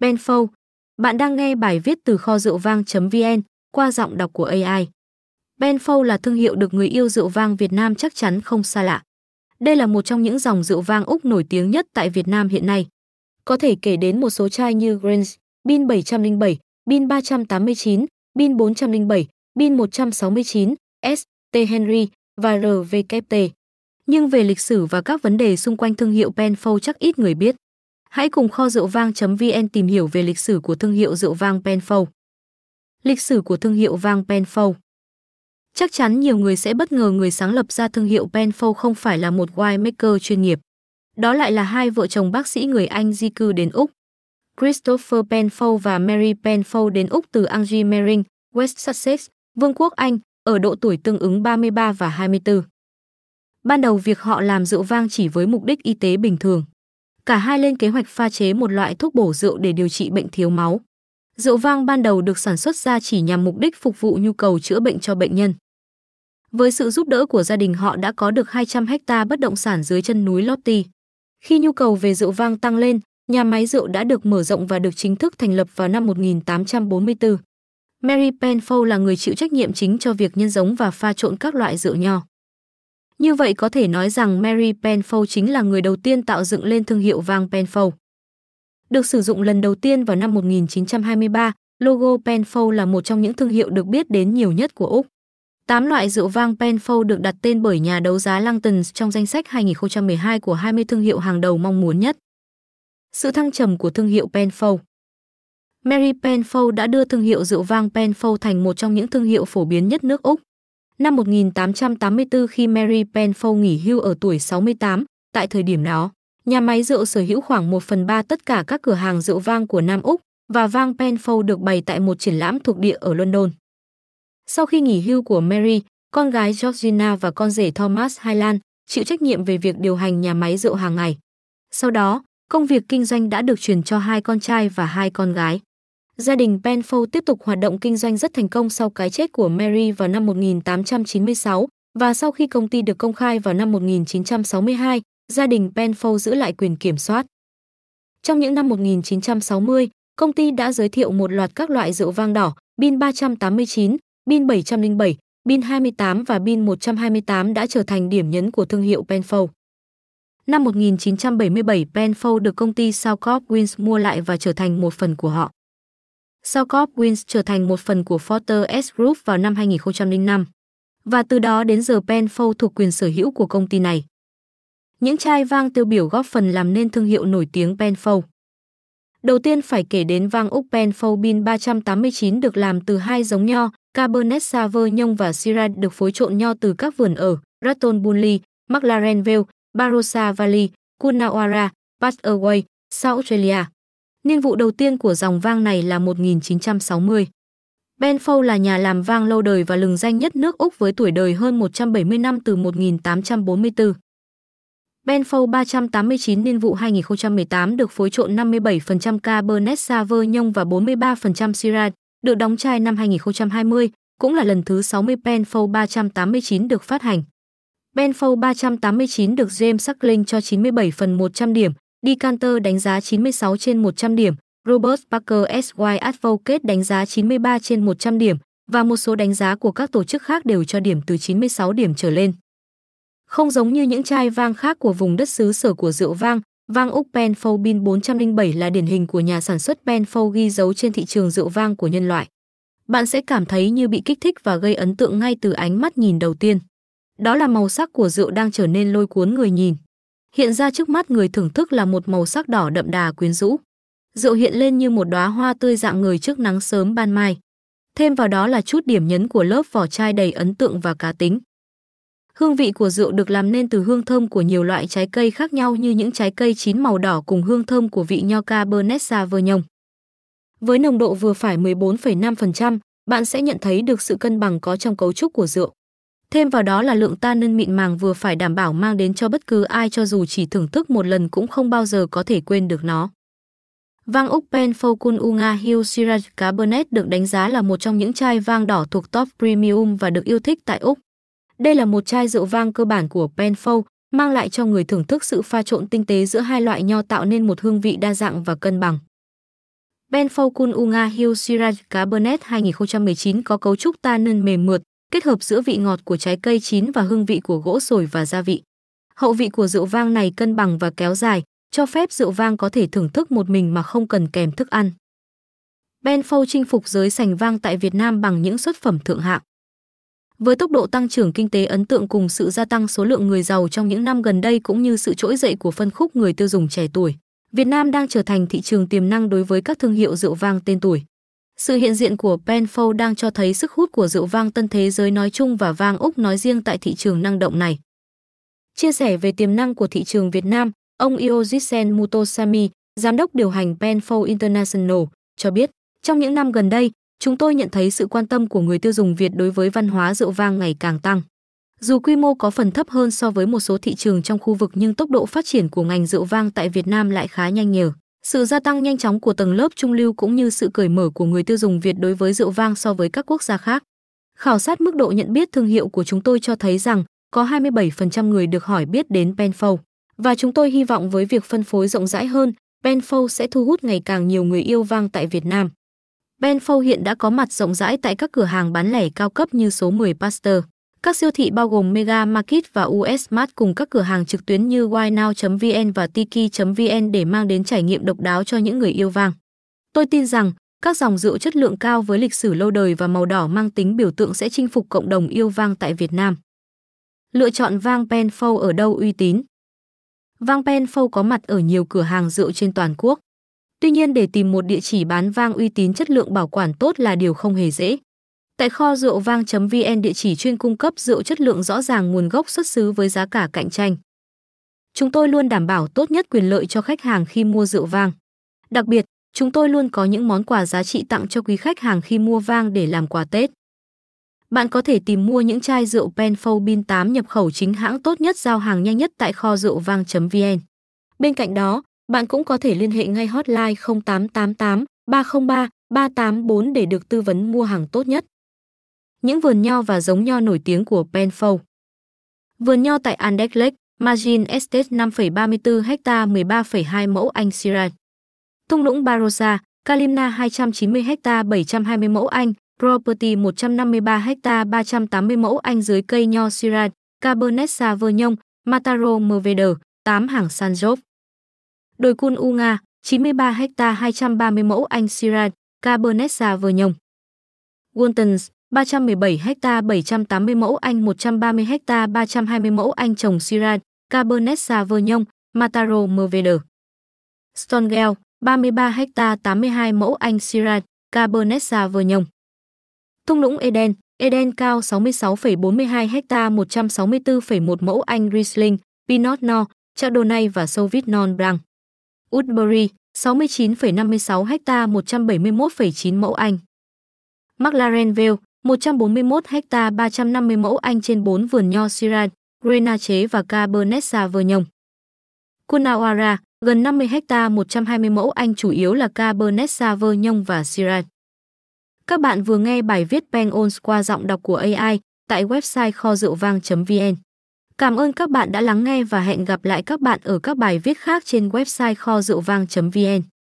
Penfolds. Bạn đang nghe bài viết từ kho rượu vang.vn qua giọng đọc của AI. Penfolds là thương hiệu được người yêu rượu vang Việt Nam chắc chắn không xa lạ. Đây là một trong những dòng rượu vang Úc nổi tiếng nhất tại Việt Nam hiện nay. Có thể kể đến một số chai như Grange, Bin 707, Bin 389, Bin 407, Bin 169, S, T Henry và RVKT. Nhưng về lịch sử và các vấn đề xung quanh thương hiệu Penfold chắc ít người biết. Hãy cùng kho rượu vang.vn tìm hiểu về lịch sử của thương hiệu rượu vang Penfold. Lịch sử của thương hiệu vang Penfold Chắc chắn nhiều người sẽ bất ngờ người sáng lập ra thương hiệu Penfold không phải là một winemaker chuyên nghiệp. Đó lại là hai vợ chồng bác sĩ người Anh di cư đến Úc. Christopher Penfold và Mary Penfold đến Úc từ Angmering, West Sussex, Vương quốc Anh, ở độ tuổi tương ứng 33 và 24. Ban đầu việc họ làm rượu vang chỉ với mục đích y tế bình thường. Cả hai lên kế hoạch pha chế một loại thuốc bổ rượu để điều trị bệnh thiếu máu. Rượu vang ban đầu được sản xuất ra chỉ nhằm mục đích phục vụ nhu cầu chữa bệnh cho bệnh nhân. Với sự giúp đỡ của gia đình họ đã có được 200 hecta bất động sản dưới chân núi Lotti. Khi nhu cầu về rượu vang tăng lên, nhà máy rượu đã được mở rộng và được chính thức thành lập vào năm 1844. Mary Penfold là người chịu trách nhiệm chính cho việc nhân giống và pha trộn các loại rượu nho. Như vậy có thể nói rằng Mary Penfold chính là người đầu tiên tạo dựng lên thương hiệu vang Penfold. Được sử dụng lần đầu tiên vào năm 1923, logo Penfold là một trong những thương hiệu được biết đến nhiều nhất của Úc. Tám loại rượu vang Penfold được đặt tên bởi nhà đấu giá Langtons trong danh sách 2012 của 20 thương hiệu hàng đầu mong muốn nhất. Sự thăng trầm của thương hiệu Penfold Mary Penfold đã đưa thương hiệu rượu vang Penfold thành một trong những thương hiệu phổ biến nhất nước Úc. Năm 1884 khi Mary Penfold nghỉ hưu ở tuổi 68, tại thời điểm đó, nhà máy rượu sở hữu khoảng 1 phần 3 tất cả các cửa hàng rượu vang của Nam Úc và vang Penfold được bày tại một triển lãm thuộc địa ở London. Sau khi nghỉ hưu của Mary, con gái Georgina và con rể Thomas Highland chịu trách nhiệm về việc điều hành nhà máy rượu hàng ngày. Sau đó, công việc kinh doanh đã được truyền cho hai con trai và hai con gái. Gia đình Penfold tiếp tục hoạt động kinh doanh rất thành công sau cái chết của Mary vào năm 1896 và sau khi công ty được công khai vào năm 1962, gia đình Penfold giữ lại quyền kiểm soát. Trong những năm 1960, công ty đã giới thiệu một loạt các loại rượu vang đỏ, Bin 389, Bin 707, Bin 28 và Bin 128 đã trở thành điểm nhấn của thương hiệu Penfold. Năm 1977, Penfold được công ty Southcorp Wines mua lại và trở thành một phần của họ. Southcorp Wins trở thành một phần của Forter S Group vào năm 2005. Và từ đó đến giờ Penfold thuộc quyền sở hữu của công ty này. Những chai vang tiêu biểu góp phần làm nên thương hiệu nổi tiếng Penfold. Đầu tiên phải kể đến vang Úc Penfold Bin 389 được làm từ hai giống nho, Cabernet Sauvignon và Syrah được phối trộn nho từ các vườn ở Raton Bunley, McLaren Vale, Barossa Valley, Coonawarra, Passaway, South Australia. Niên vụ đầu tiên của dòng vang này là 1960. Penfold là nhà làm vang lâu đời và lừng danh nhất nước Úc với tuổi đời hơn 170 năm từ 1844. Penfold 389 niên vụ 2018 được phối trộn 57% Cabernet Sauvignon và 43% Syrah, được đóng chai năm 2020, cũng là lần thứ 60 Penfold 389 được phát hành. Penfold 389 được James Suckling cho 97 phần 100 điểm, Decanter đánh giá 96 trên 100 điểm, Robert Parker SY Advocate đánh giá 93 trên 100 điểm và một số đánh giá của các tổ chức khác đều cho điểm từ 96 điểm trở lên. Không giống như những chai vang khác của vùng đất xứ sở của rượu vang, vang Úc Penfolbin 407 là điển hình của nhà sản xuất Penfold ghi dấu trên thị trường rượu vang của nhân loại. Bạn sẽ cảm thấy như bị kích thích và gây ấn tượng ngay từ ánh mắt nhìn đầu tiên. Đó là màu sắc của rượu đang trở nên lôi cuốn người nhìn. Hiện ra trước mắt người thưởng thức là một màu sắc đỏ đậm đà quyến rũ. Rượu hiện lên như một đóa hoa tươi dạng người trước nắng sớm ban mai. Thêm vào đó là chút điểm nhấn của lớp vỏ chai đầy ấn tượng và cá tính. Hương vị của rượu được làm nên từ hương thơm của nhiều loại trái cây khác nhau như những trái cây chín màu đỏ cùng hương thơm của vị nho Cabernet Sauvignon. Với nồng độ vừa phải 14,5%, bạn sẽ nhận thấy được sự cân bằng có trong cấu trúc của rượu. Thêm vào đó là lượng tannin mịn màng vừa phải đảm bảo mang đến cho bất cứ ai cho dù chỉ thưởng thức một lần cũng không bao giờ có thể quên được nó. Vang Úc Penfolkun Unga Hill Syrah Cabernet được đánh giá là một trong những chai vang đỏ thuộc top premium và được yêu thích tại Úc. Đây là một chai rượu vang cơ bản của Penfold, mang lại cho người thưởng thức sự pha trộn tinh tế giữa hai loại nho tạo nên một hương vị đa dạng và cân bằng. Benfold Unga Hill Syrah Cabernet 2019 có cấu trúc tannin mềm mượt, kết hợp giữa vị ngọt của trái cây chín và hương vị của gỗ sồi và gia vị. Hậu vị của rượu vang này cân bằng và kéo dài, cho phép rượu vang có thể thưởng thức một mình mà không cần kèm thức ăn. Benfow chinh phục giới sành vang tại Việt Nam bằng những xuất phẩm thượng hạng. Với tốc độ tăng trưởng kinh tế ấn tượng cùng sự gia tăng số lượng người giàu trong những năm gần đây cũng như sự trỗi dậy của phân khúc người tiêu dùng trẻ tuổi, Việt Nam đang trở thành thị trường tiềm năng đối với các thương hiệu rượu vang tên tuổi. Sự hiện diện của Penfold đang cho thấy sức hút của rượu vang tân thế giới nói chung và vang Úc nói riêng tại thị trường năng động này. Chia sẻ về tiềm năng của thị trường Việt Nam, ông Iojisen Mutosami, giám đốc điều hành Penfold International, cho biết, trong những năm gần đây, chúng tôi nhận thấy sự quan tâm của người tiêu dùng Việt đối với văn hóa rượu vang ngày càng tăng. Dù quy mô có phần thấp hơn so với một số thị trường trong khu vực nhưng tốc độ phát triển của ngành rượu vang tại Việt Nam lại khá nhanh nhờ. Sự gia tăng nhanh chóng của tầng lớp trung lưu cũng như sự cởi mở của người tiêu dùng Việt đối với rượu vang so với các quốc gia khác. Khảo sát mức độ nhận biết thương hiệu của chúng tôi cho thấy rằng có 27% người được hỏi biết đến Penfolds và chúng tôi hy vọng với việc phân phối rộng rãi hơn, Penfolds sẽ thu hút ngày càng nhiều người yêu vang tại Việt Nam. Penfolds hiện đã có mặt rộng rãi tại các cửa hàng bán lẻ cao cấp như số 10 Pasteur. Các siêu thị bao gồm Mega Market và US Mart cùng các cửa hàng trực tuyến như whynow.vn và tiki.vn để mang đến trải nghiệm độc đáo cho những người yêu vang. Tôi tin rằng, các dòng rượu chất lượng cao với lịch sử lâu đời và màu đỏ mang tính biểu tượng sẽ chinh phục cộng đồng yêu vang tại Việt Nam. Lựa chọn vang Penfold ở đâu uy tín? Vang Penfold có mặt ở nhiều cửa hàng rượu trên toàn quốc. Tuy nhiên, để tìm một địa chỉ bán vang uy tín chất lượng bảo quản tốt là điều không hề dễ. Tại kho rượu vang.vn địa chỉ chuyên cung cấp rượu chất lượng rõ ràng nguồn gốc xuất xứ với giá cả cạnh tranh. Chúng tôi luôn đảm bảo tốt nhất quyền lợi cho khách hàng khi mua rượu vang. Đặc biệt, chúng tôi luôn có những món quà giá trị tặng cho quý khách hàng khi mua vang để làm quà Tết. Bạn có thể tìm mua những chai rượu Penfold Bin 8 nhập khẩu chính hãng tốt nhất giao hàng nhanh nhất tại kho rượu vang.vn. Bên cạnh đó, bạn cũng có thể liên hệ ngay hotline 0888 303 384 để được tư vấn mua hàng tốt nhất. Những vườn nho và giống nho nổi tiếng của Penfold. Vườn nho tại Andes Lake, Margin Estate 5,34 ha 13,2 mẫu Anh Syrah. Thung lũng Barossa, Kalimna 290 ha 720 mẫu Anh, Property 153 ha 380 mẫu Anh dưới cây nho Syrah, Cabernet Sauvignon, Mataro Mervedor, 8 hàng San Sanjov. Đồi Cun U Nga, 93 ha 230 mẫu Anh Syrah, Cabernet Sauvignon. Waltons, 317 ha 780 mẫu Anh 130 ha 320 mẫu Anh trồng Syrah, Cabernet Sauvignon, Mataro MVD. Stonegale, 33 ha 82 mẫu Anh Syrah, Cabernet Sauvignon. Thung lũng Eden, Eden cao 66,42 ha 164,1 mẫu Anh Riesling, Pinot Noir, Chardonnay và Sauvignon Blanc. Woodbury, 69,56 ha 171,9 mẫu Anh. McLaren Vale 141 ha 350 mẫu Anh trên 4 vườn nho Syrah, Grenache và Cabernet Sauvignon. Cunawara gần 50 ha 120 mẫu Anh chủ yếu là Cabernet Sauvignon và Syrah. Các bạn vừa nghe bài viết Pengons qua giọng đọc của AI tại website kho rượu vang.vn. Cảm ơn các bạn đã lắng nghe và hẹn gặp lại các bạn ở các bài viết khác trên website kho rượu vang.vn.